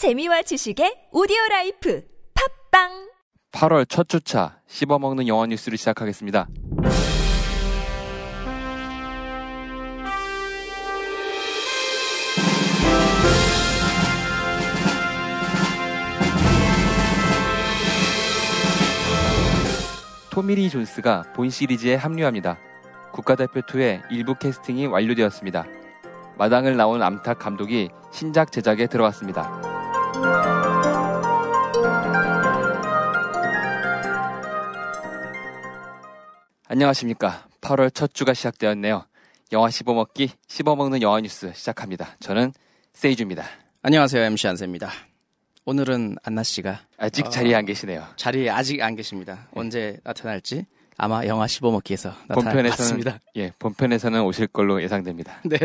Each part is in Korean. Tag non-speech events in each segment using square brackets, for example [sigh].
재미와 지식의 오디오 라이프 팟빵 8월 첫 주차 씹어먹는 영화 뉴스를 시작하겠습니다. 토미리 존스가 본 시리즈에 합류합니다. 국가대표 2의 일부 캐스팅이 완료되었습니다. 마당을 나온 암탉 감독이 신작 제작에 들어갔습니다. 안녕하십니까. 8월 첫 주가 시작되었네요. 영화 씹어먹기, 씹어먹는 영화 뉴스 시작합니다. 저는 세이주입니다. 안녕하세요. MC 안세입니다. 오늘은 안나 씨가 아직 어. 자리에 안 계시네요. 자리에 아직 안 계십니다. 언제 나타날지 아마 영화 씹어먹기에서 같습니다. 예, 본편에서는 오실 걸로 예상됩니다. [laughs] 네.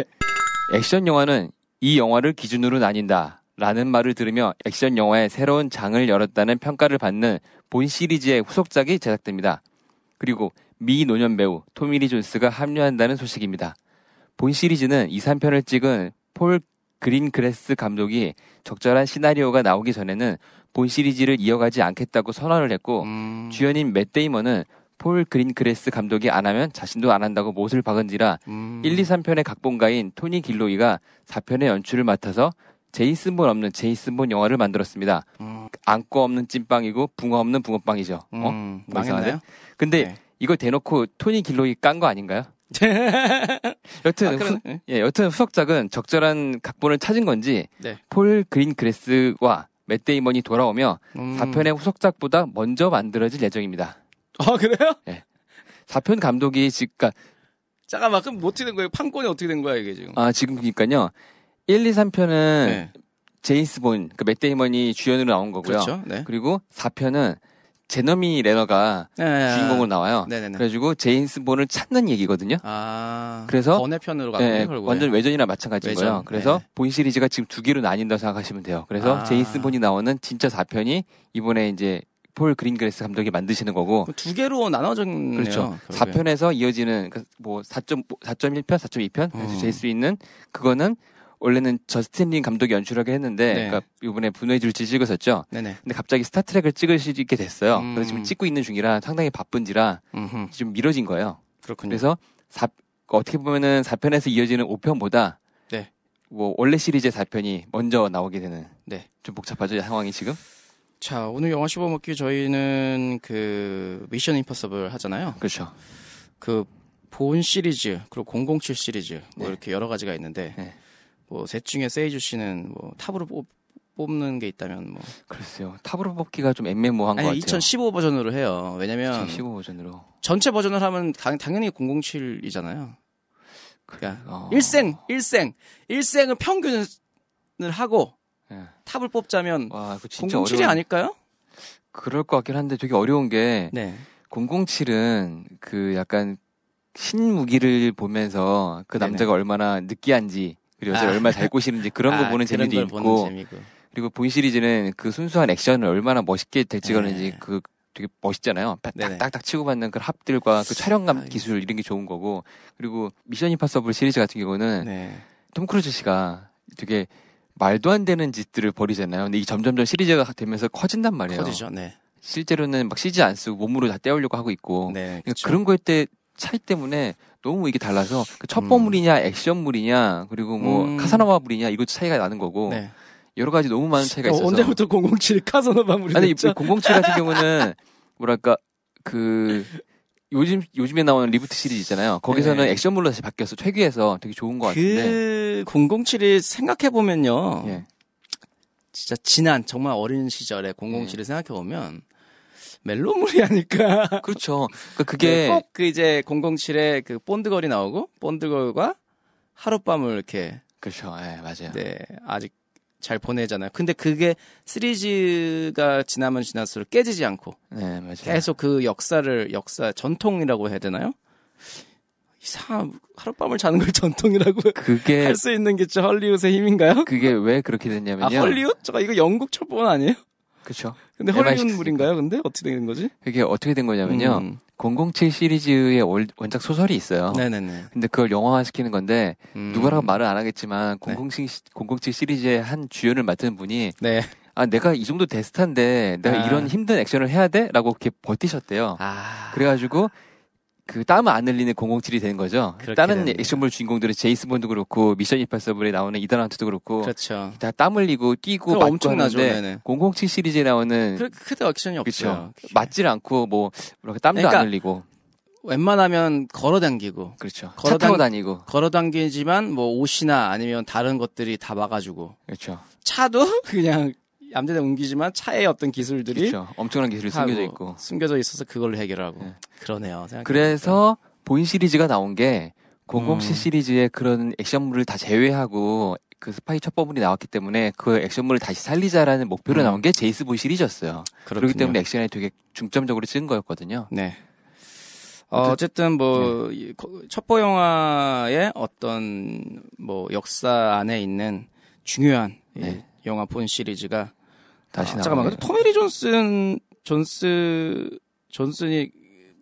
액션 영화는 이 영화를 기준으로 나뉜다. 라는 말을 들으며 액션 영화의 새로운 장을 열었다는 평가를 받는 본 시리즈의 후속작이 제작됩니다. 그리고 미 노년 배우 토미리 존스가 합류한다는 소식입니다. 본 시리즈는 2, 3편을 찍은 폴 그린그레스 감독이 적절한 시나리오가 나오기 전에는 본 시리즈를 이어가지 않겠다고 선언을 했고 음, 주연인 맷 데이먼은 폴 그린그레스 감독이 안 하면 자신도 안 한다고 못을 박은지라 음, 1, 2, 3편의 각본가인 토니 길로이가 4편의 연출을 맡아서 제이슨 본 없는 제이슨 본 영화를 만들었습니다. 음, 앙꼬 없는 찐빵이고 붕어 없는 붕어빵이죠. 어? 음, 뭐? 망했나요? 근데 네. 이걸 대놓고 토니 길로이 깐 거 아닌가요? [laughs] 여튼 아, 후. 예, 여튼 후속작은 적절한 각본을 찾은 건지 네. 폴 그린그레스와 맷 데이먼이 돌아오며 음. 4편의 후속작보다 먼저 만들어질 예정입니다. 아 그래요? 4편 감독이 지금 잠깐만 그럼 뭐 어떻게 된 거예요? 판권이 어떻게 된 거야 이게 지금? 아 지금 그러니까요. 1, 2, 3편은 네. 제이슨 본, 그러니까 맷 데이먼이 주연으로 나온 거고요. 그렇죠. 네. 그리고 4편은 제러미 레너가 네, 네, 네. 주인공으로 나와요. 네네네. 그래가지고 제이슨 본을 찾는 얘기거든요. 아, 그래서 번외 편으로 가는 네, 완전 외전이랑 마찬가지인 외전, 거예요. 그래서 네. 본 시리즈가 지금 두 개로 나뉜다고 생각하시면 돼요. 그래서 아. 제이슨 본이 나오는 진짜 4편이 이번에 이제 폴 그린그레스 감독이 만드시는 거고 두 개로 나눠졌네요. 그렇죠. 그러게. 4편에서 이어지는 그 뭐 4.1편, 4.2편 음. 그래서 제일 수 있는 그거는 원래는 저스틴 린 감독이 연출하게 했는데 네. 그러니까 이번에 분노의 질주 찍었었죠. 네네. 근데 갑자기 스타트렉을 찍을 수 있게 됐어요. 음. 그래서 지금 찍고 있는 중이라 상당히 바쁜지라 음흠. 좀 미뤄진 거예요. 그렇군요. 그래서 사- 어떻게 보면은 4편에서 이어지는 5편보다 네. 뭐 원래 시리즈의 4편이 먼저 나오게 되는 네. 좀 복잡하죠 상황이 지금. 자, 오늘 영화 씹어먹기 저희는 그 미션 임퍼서블 하잖아요. 그렇죠. 그 본 시리즈 그리고 007 시리즈 뭐 네. 이렇게 여러 가지가 있는데 네. 뭐 셋 중에 세이주 씨는 뭐 탑으로 뽑, 뽑는 게 있다면 뭐 글쎄요. 탑으로 뽑기가 좀 애매모호한 것 아니 같아요. 2015 버전으로 해요. 왜냐면 2015 버전으로. 전체 버전을 하면 당, 당연히 007이잖아요. 그러니까 어. 일생 일생 일생을 평균을 하고 예. 탑을 뽑자면 와, 그 진짜 007이 어려운. 아닐까요? 그럴 것 같긴 한데 되게 어려운 게 네. 007은 그 약간 신무기를 보면서 그 네네. 남자가 얼마나 느끼한지 그리고 여자를 아. 얼마나 잘 꼬시는지 그런 거 아, 보는 그런 재미도 걸 있고 재미고. 그리고 본 시리즈는 그 순수한 액션을 얼마나 멋있게 될 찍었는지 네. 그 되게 멋있잖아요. 딱딱딱 치고 받는 그 합들과 그 촬영감 아, 기술 이런 게 좋은 거고 그리고 미션 임파서블 시리즈 같은 경우는 네. 톰 크루즈 씨가 되게 말도 안 되는 짓들을 벌이잖아요. 근데 이 점점점 시리즈가 되면서 커진단 말이에요. 커지죠. 네. 실제로는 막 CG 안 쓰고 몸으로 다 떼우려고 하고 있고 네. 그러니까. 그런 거에 때 차이 때문에 너무 이게 달라서 그 음. 첩보물이냐 액션물이냐 그리고 뭐 음. 카사노바물이냐 이것도 차이가 나는 거고 네. 여러 가지 너무 많은 차이가 어, 있어서 언제부터 007 카사노바물이 아니 됐죠? 007 같은 경우는 뭐랄까 그 요즘 요즘에 나오는 리부트 시리즈 있잖아요. 거기서는 네. 액션물로 다시 바뀌어서 회귀해서 되게 좋은 것 같은데. 그 007이 생각해 보면요. 예. 진짜 지난 정말 어린 시절에 007을 예. 생각해 보면 멜로물이 아닐까. 그렇죠. 그러니까 그게 꼭 그 이제 007에 그 본드걸이 나오고 본드걸과 하룻밤을 이렇게 그렇죠. 예, 맞아요. 네, 아직 잘 보내잖아요. 근데 그게 시리즈가 지나면 지날수록 깨지지 않고 네, 맞아요. 계속 그 역사를 역사 전통이라고 해야 되나요? 이상 하룻밤을 자는 걸 [laughs] 전통이라고 그게 할 수 있는 게 진짜 헐리우드의 힘인가요? 그게 왜 그렇게 아 됐냐면요. 헐리우드? 저 이거 영국 첩보원 아니에요? 그렇죠. 근데 MI6 헐리우드물인가요? 근데 어떻게 된 거지? 그게 어떻게 된 거냐면요. 음, 007 시리즈의 월- 원작 소설이 있어요. 네네네. 근데 그걸 영화화 시키는 건데 음. 누구라고 말은 안 하겠지만 네. 007, 시- 007 시리즈의 한 주연을 맡은 분이 네. 아 내가 이 정도 데스타인데 내가 아. 이런 힘든 액션을 해야 돼? 라고 이렇게 버티셨대요. 아. 그래가지고 그 땀을 안 흘리는 007이 된 거죠. 다른. 액션물 주인공들은 제이스 본도 그렇고 미션 임파서블에 나오는 이단 헌트도 그렇고 그렇죠. 다 땀 흘리고 뛰고 그럼 맞고 엄청나죠. 하는데 네네. 007 시리즈에 나오는 그렇게 크게 액션이. 그렇죠. 맞질 않고 뭐 뭐랄까 땀도 그러니까 안 흘리고 웬만하면 걸어 당기고 그렇죠. 차 걸어 당- 다니고 걸어 당기지만 뭐 옷이나 아니면 다른 것들이 다 막아주고 그렇죠. 차도 [laughs] 그냥 얌전히 옮기지만 차의 어떤 기술들이 그렇죠. 엄청난 기술이 숨겨져 있고 숨겨져 있어서 그걸로 해결하고 네. 그러네요. 그래서 본 시리즈가 나온 게 007 음. 시리즈의 그런 액션물을 다 제외하고 그 스파이 첩보물이 나왔기 때문에 그 액션물을 다시 살리자라는 목표로 음. 나온 게 제이스 본 시리즈였어요. 그렇군요. 그렇기 때문에 액션에 되게 중점적으로 찍은 거였거든요. 네. 어, 어쨌든 뭐 네. 첩보 영화의 어떤 뭐 역사 안에 있는 중요한 이 네. 영화 본 시리즈가 다시 아. 잠깐만. 근데 토메리 존슨 존스 존슨이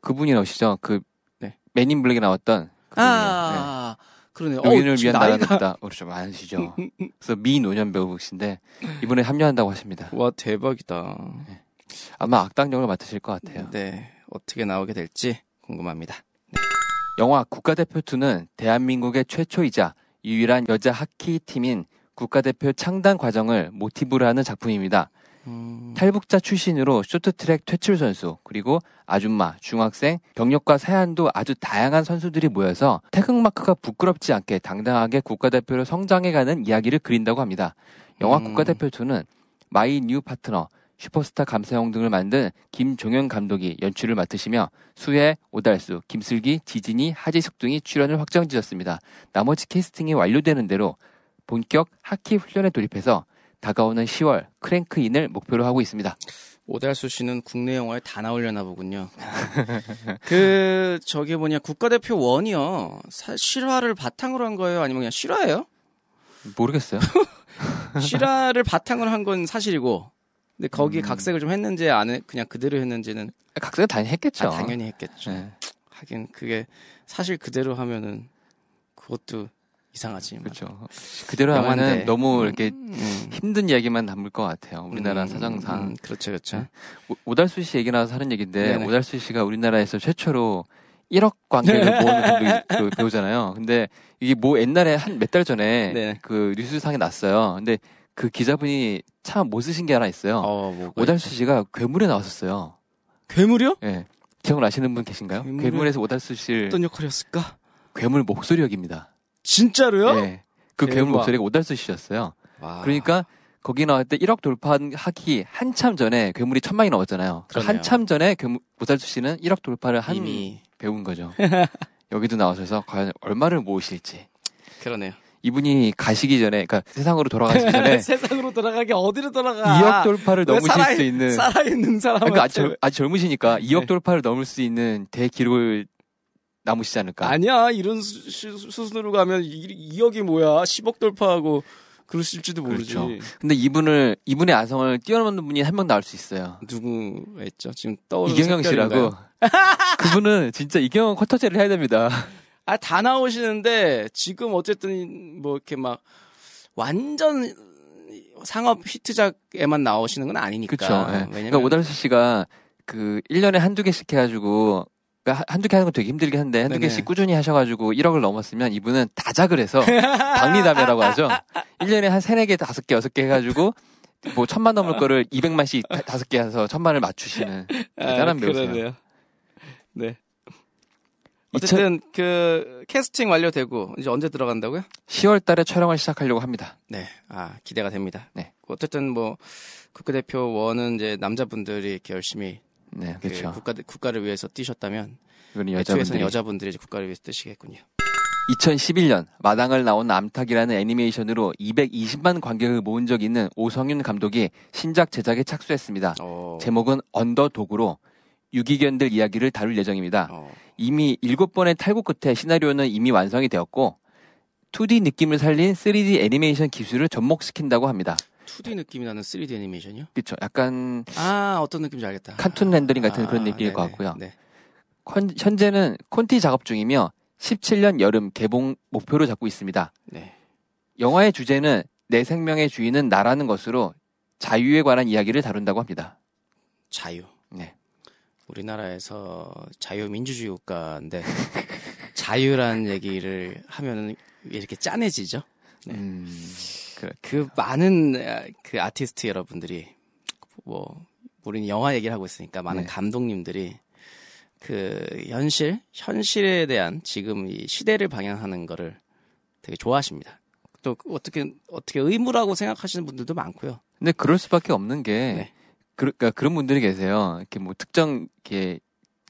그분이 나오시죠. 그 네. 맨인 블랙에 나왔던 그분이요. 아 그러네요. 네. 용인을 어, 위한 지금 나라는 나이가 없다. 그렇죠. 많으시죠. 그래서 미노년 배우신데 이번에 합류한다고 하십니다. 와 대박이다. 아마 악당 역을 맡으실 것 같아요. 네 어떻게 나오게 될지 궁금합니다. 영화 국가대표2는 대한민국의 최초이자 유일한 여자 하키 팀인 국가대표 창단 과정을 모티브로 하는 작품입니다. 음, 탈북자 출신으로 쇼트트랙 퇴출 선수, 그리고 아줌마, 중학생, 경력과 사연도 아주 다양한 선수들이 모여서 태극마크가 부끄럽지 않게 당당하게 국가대표로 성장해가는 이야기를 그린다고 합니다. 영화 음. 국가대표2는 마이 뉴 파트너, 슈퍼스타 감사용 등을 만든 김종현 감독이 연출을 맡으시며 수혜, 오달수, 김슬기, 지진이, 하지숙 등이 출연을 확정 지었습니다. 나머지 캐스팅이 완료되는 대로 본격 하키 훈련에 돌입해서 다가오는 10월 크랭크인을 목표로 하고 있습니다. 오달수 씨는 국내 영화에 다 나오려나 보군요. [laughs] 그 저기 뭐냐 국가대표 원이요. 사- 실화를 바탕으로 한 거예요? 아니면 그냥 실화예요? 모르겠어요. [laughs] 실화를 바탕으로 한 건 사실이고, 근데 거기 음. 각색을 좀 했는지 안 해, 그냥 그대로 했는지는 각색은 당연히 했겠죠. 아, 당연히 했겠죠. 네, 하긴 그게 사실 그대로 하면은 그것도 이상하지. 그렇죠. 그대로 영화인데. 하면은 너무 음, 이렇게 음. 힘든 이야기만 담을 것 같아요. 우리나라 음, 사정상. 음, 그렇죠, 그렇죠. 네. 오- 오달수 씨 얘기 나와서 하는 얘기인데 네네. 오달수 씨가 우리나라에서 최초로 1억 관객을 모으는 감독이 그 배우잖아요. 근데 이게 뭐 옛날에 한 몇 달 전에 네. 그 뉴스상에 났어요. 근데 그 기자분이 참 못 쓰신 게 하나 있어요. 어, 오달수 씨가 괴물에 나왔었어요. 괴물이요? 예. 기억나시는 분 계신가요? 괴물에- 괴물에서 오달수 씨를 어떤 역할이었을까? 괴물 목소리 역입니다. 진짜로요? 예. 그 괴물. 목소리가 오달수 씨였어요. 와. 그러니까 거기 나올 때 1억 돌파하기 한참 전에 괴물이 천만이 넘었잖아요. 그 그러네요. 한참 전에 괴물, 오달수 씨는 1억 돌파를 한 이미 배운 거죠. [laughs] 여기도 나오셔서 과연 얼마를 모으실지. 그러네요. 이분이 가시기 전에, 그러니까 세상으로 돌아가시기 전에 [laughs] 세상으로 돌아가기 어디로 돌아가? 2억 돌파를 왜 넘으실 살아- 수 있는 살아있는 사람. 그러니까 아주, 젊, 아주 젊으시니까 2억 네. 돌파를 넘을 수 있는 대기록을 남으시지 않을까. 아니야 이런 수, 수, 수순으로 가면 2, 억이 뭐야 10억 돌파하고 그러실지도 모르지. 그렇죠. 근데 이분을 이분의 아성을 뛰어넘는 분이 한 명 나올 수 있어요. 누구 했죠? 지금 떠오르는 이경영 씨라고. [laughs] 그분은 진짜 이경영 쿼터제를 해야 됩니다. 아 다 나오시는데 지금 어쨌든 뭐 이렇게 막 완전 상업 히트작에만 나오시는 건 아니니까. 그렇죠. 예. 왜냐면 그러니까 오달수 씨가 그 1년에 한두 개씩 해가지고 그러니까 한- 한두 개 하는 건 되게 힘들긴 한데 한두 네네. 개씩 꾸준히 하셔가지고 1억을 넘었으면 이분은 다작을 해서 [laughs] 박리담이라고 하죠. 1년에 한 세네 개, 다섯 개, 여섯 개 해가지고 뭐 천만 넘을 거를 200만씩 다- 다섯 개 해서 천만을 맞추시는 대단한 아, 배우세요. 그러네요. 네. 어쨌든 그 캐스팅 완료되고 이제 언제 들어간다고요? 10월 달에 촬영을 시작하려고 합니다. 네, 아 기대가 됩니다. 네. 어쨌든 뭐 국가대표 원은 이제 남자분들이 이렇게 열심히 네, 그 그렇죠. 국가 국가를 위해서 뛰셨다면 애초에서는 여자분들이 이제 국가를 위해서 뛰시겠군요. 2011년 마당을 나온 암탉이라는 애니메이션으로 220만 관객을 모은 적이 있는 오성윤 감독이 신작 제작에 착수했습니다. 어, 제목은 언더독으로 유기견들 이야기를 다룰 예정입니다. 어, 이미 7번의 탈곡 끝에 시나리오는 이미 완성이 되었고 2D 느낌을 살린 3D 애니메이션 기술을 접목시킨다고 합니다. 2D 느낌이 나는 3D 애니메이션이요? 그렇죠. 약간 아 어떤 느낌인지 알겠다. 카툰 렌더링 같은 아, 그런 느낌일 것 네네. 같고요. 네. 컨- 현재는 콘티 작업 중이며 17년 여름 개봉 목표로 잡고 있습니다. 네. 영화의 주제는 내 생명의 주인은 나라는 것으로 자유에 관한 이야기를 다룬다고 합니다. 자유. 네. 우리나라에서 자유민주주의 국가인데 [laughs] 자유라는 얘기를 하면은 이렇게 짠해지죠. 네. 음, 그래. 그 많은 아, 그 아티스트 여러분들이 뭐 우리는 영화 얘기를 하고 있으니까 많은 네. 감독님들이 그 현실 현실에 대한 지금 이 시대를 방향하는 거를 되게 좋아하십니다. 또 어떻게 어떻게 의무라고 생각하시는 분들도 많고요. 근데 그럴 수밖에 없는 게 네. 그, 그러니까 그런 분들이 계세요. 이렇게 뭐 특정 이렇게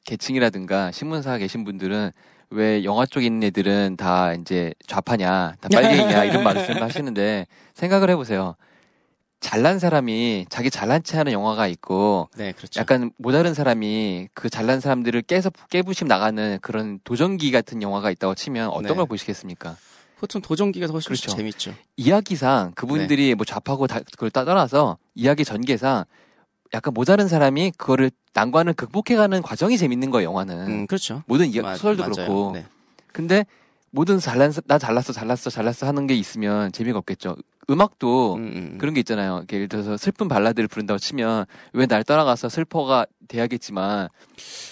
계층이라든가 신문사 계신 분들은 왜 영화 쪽에 있는 애들은 다 이제 좌파냐, 다 빨갱이냐 [laughs] 이런 말씀 하시는데 생각을 해보세요. 잘난 사람이 자기 잘난 체 하는 영화가 있고 네, 그렇죠. 약간 모자른 사람이 그 잘난 사람들을 깨서 깨부심 나가는 그런 도전기 같은 영화가 있다고 치면 어떤 네. 걸 보시겠습니까? 보통 도전기가 더 훨씬 그렇죠. 재밌죠. 이야기상 그분들이 네. 뭐 좌파고 다, 그걸 떠나서 이야기 전개상 약간 모자른 사람이 그거를 난관을 극복해가는 과정이 재밌는 거예요 영화는 음, 그렇죠. 모든 이야, 마- 소설도 맞아요. 그렇고 네. 근데 모든 잘난 사- 나 잘났어 잘났어 잘났어 하는 게 있으면 재미가 없겠죠 음악도 음, 음. 그런 게 있잖아요 예를 들어서 슬픈 발라드를 부른다고 치면 왜 날 떠나가서 슬퍼가 돼야겠지만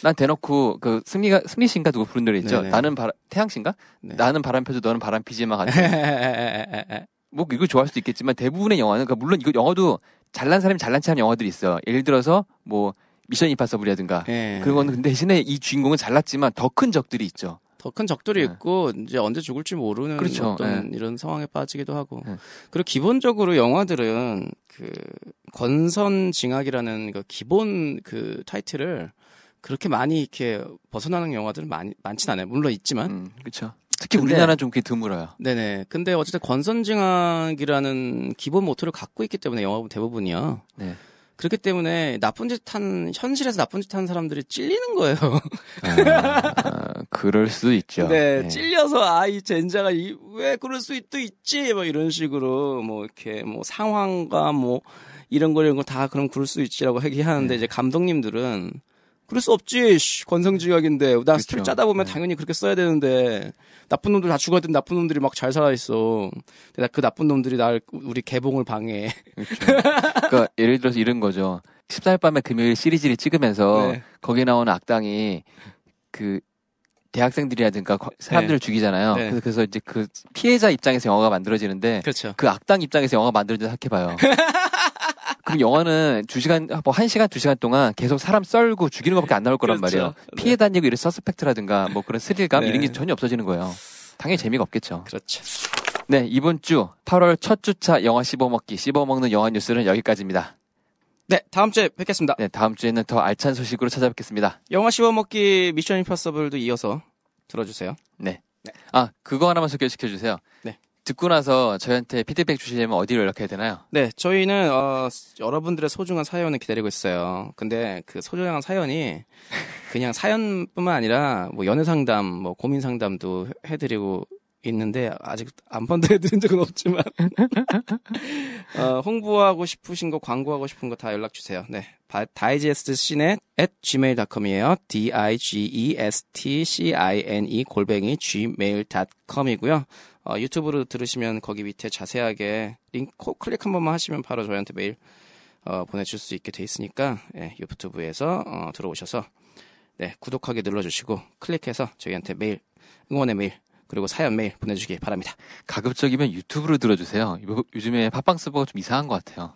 난 대놓고 그 승리가 승리 씨인가 누구 부른 노래 있죠 네네. 나는 바람 태양 씨인가 네. 나는 바람 펴도 너는 바람 피지마 같은 [laughs] 뭐 이거 좋아할 수도 있겠지만 대부분의 영화는 그러니까 물론 이거 영화도 잘난 사람이 잘난 체하는 영화들이 있어요. 예를 들어서 뭐 미션 임파서블이라든가 네. 그런 거는 근데 대신에 이 주인공은 잘났지만 더 큰 적들이 있죠. 더 큰 적들이 네. 있고 이제 언제 죽을지 모르는 그렇죠. 어떤 이런 상황에 빠지기도 하고 네. 그리고 기본적으로 영화들은 그 권선징악이라는 그 기본 그 타이틀을 그렇게 많이 이렇게 벗어나는 영화들은 많이 많진 않아요. 물론 있지만 음, 그렇죠. 특히 우리나라는 좀 그게 드물어요. 네네. 근데 어쨌든 권선징악이라는 기본 모토를 갖고 있기 때문에 영화 대부분이요. 네. 그렇기 때문에 나쁜 짓 한 현실에서 나쁜 짓 하는 사람들이 찔리는 거예요. 아, 그럴 수도 있죠. 네, 네. 찔려서 아 이 젠자가 이, 왜 그럴 수도 있지 뭐 이런 식으로 뭐 이렇게 뭐 상황과 뭐 이런 거 이런 거 다 그럼 그럴 수 있지라고 얘기하는데 네. 이제 감독님들은 그럴 수 없지 씨, 권성징악인데 나 스토리 짜다 보면 네. 당연히 그렇게 써야 되는데 나쁜 놈들 다 죽었던 나쁜 놈들이 막 잘 살아 있어. 근데 그 나쁜 놈들이 날 우리 개봉을 방해해. 그렇죠. 그러니까 예를 들어서 이런 거죠. 14일 밤에 금요일 시리즈를 찍으면서 네. 거기에 나오는 악당이 그 대학생들이라든가 거- 사람들을 죽이잖아요. 네. 그래서, 그래서 이제 그 피해자 입장에서 영화가 만들어지는데 그렇죠. 그 악당 입장에서 영화가 만들어진다 생각해봐요. [laughs] 그럼 영화는 두 시간, 뭐한 시간, 두 시간 동안 계속 사람 썰고 죽이는 것밖에 안 나올 거란 그렇죠. 말이에요. 네. 피해 다니고 이런 서스펙트라든가 뭐 그런 스릴감 [laughs] 네. 이런 게 전혀 없어지는 거예요. 당연히 재미가 없겠죠. 그렇죠. 네, 이번 주 8월 첫 주차 영화 씹어먹기, 씹어먹는 영화 뉴스는 여기까지입니다. 네, 다음 주에 뵙겠습니다. 네, 다음 주에는 더 알찬 소식으로 찾아뵙겠습니다. 영화 씹어먹기 미션 임파서블도 이어서 들어주세요. 아, 그거 하나만 소개시켜 주세요. 네. 듣고 나서 저희한테 피드백 주시려면 어디로 연락해야 되나요? 네, 저희는 어, 여러분들의 소중한 사연을 기다리고 있어요. 근데 그 소중한 사연이 그냥 사연뿐만 아니라 뭐 연애 상담, 뭐 고민 상담도 해- 해드리고 있는데 아직 한 번도 [laughs] 해드린 적은 없지만 [laughs] 어, 홍보하고 싶으신 거, 광고하고 싶은 거 다 연락 주세요. 네, 다이제스트 시넷 at gmail.com이에요. d i g e s t c i n e 골뱅이 gmail.com이고요. 어, 유튜브로 들으시면 거기 밑에 자세하게 링크 코- 클릭 한 번만 하시면 바로 저희한테 메일 어, 보내줄 수 있게 돼 있으니까 예, 유튜브에서 어, 들어오셔서 네, 구독하기 눌러주시고 클릭해서 저희한테 메일 응원의 메일 그리고 사연 메일 보내주시기 바랍니다. 가급적이면 유튜브로 들어주세요. 요- 요즘에 팟빵 서버가 좀 이상한 것 같아요.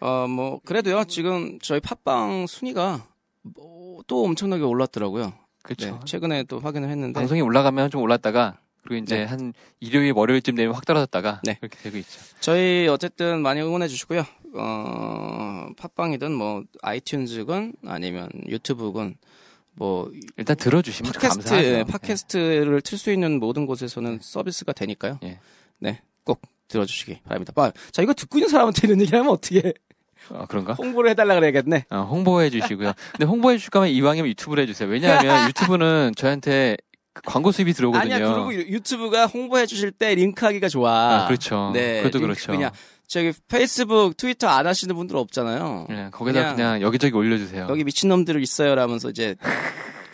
어, 뭐 그래도요 지금 저희 팟빵 순위가 뭐 또 엄청나게 올랐더라고요. 그렇죠. 네, 최근에 또 확인을 했는데 방송이 올라가면 좀 올랐다가 그리고 이제 네. 한 일요일 월요일쯤 되면 확 떨어졌다가 네. 그렇게 되고 있죠. 저희 어쨌든 많이 응원해 주시고요. 어, 팟빵이든 뭐 아이튠즈건 아니면 유튜브건 뭐 일단 들어주시면 팟캐스트 감사하죠. 예, 팟캐스트를 틀수 있는 모든 곳에서는 서비스가 되니까요. 예. 네, 꼭 들어주시기 바랍니다. 봐, 자 이거 듣고 있는 사람한테 이런 얘기하면 어떻게 네. 어, 그런가? 홍보를 해달라 그래야겠네. 어, 홍보해 주시고요. 근데 홍보해 주실 거면 이왕이면 유튜브로 해주세요. 왜냐하면 [laughs] 유튜브는 저한테 그 광고 수입이 들어오거든요. 아니야, 그리고 유- 유튜브가 홍보해 주실 때 링크하기가 좋아. 아, 그렇죠. 네, 그것도 그렇죠. 그냥 저기 페이스북, 트위터 안 하시는 분들 없잖아요. 네, 거기다 그냥 그냥, 여기저기 올려주세요. 여기 미친놈들 있어요 라면서 이제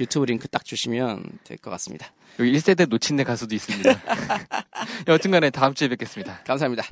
유튜브 링크 딱 주시면 될 것 같습니다. 여기 1세대 놓친 내 가수도 있습니다. [laughs] 여튼간에 다음 주에 뵙겠습니다. 감사합니다.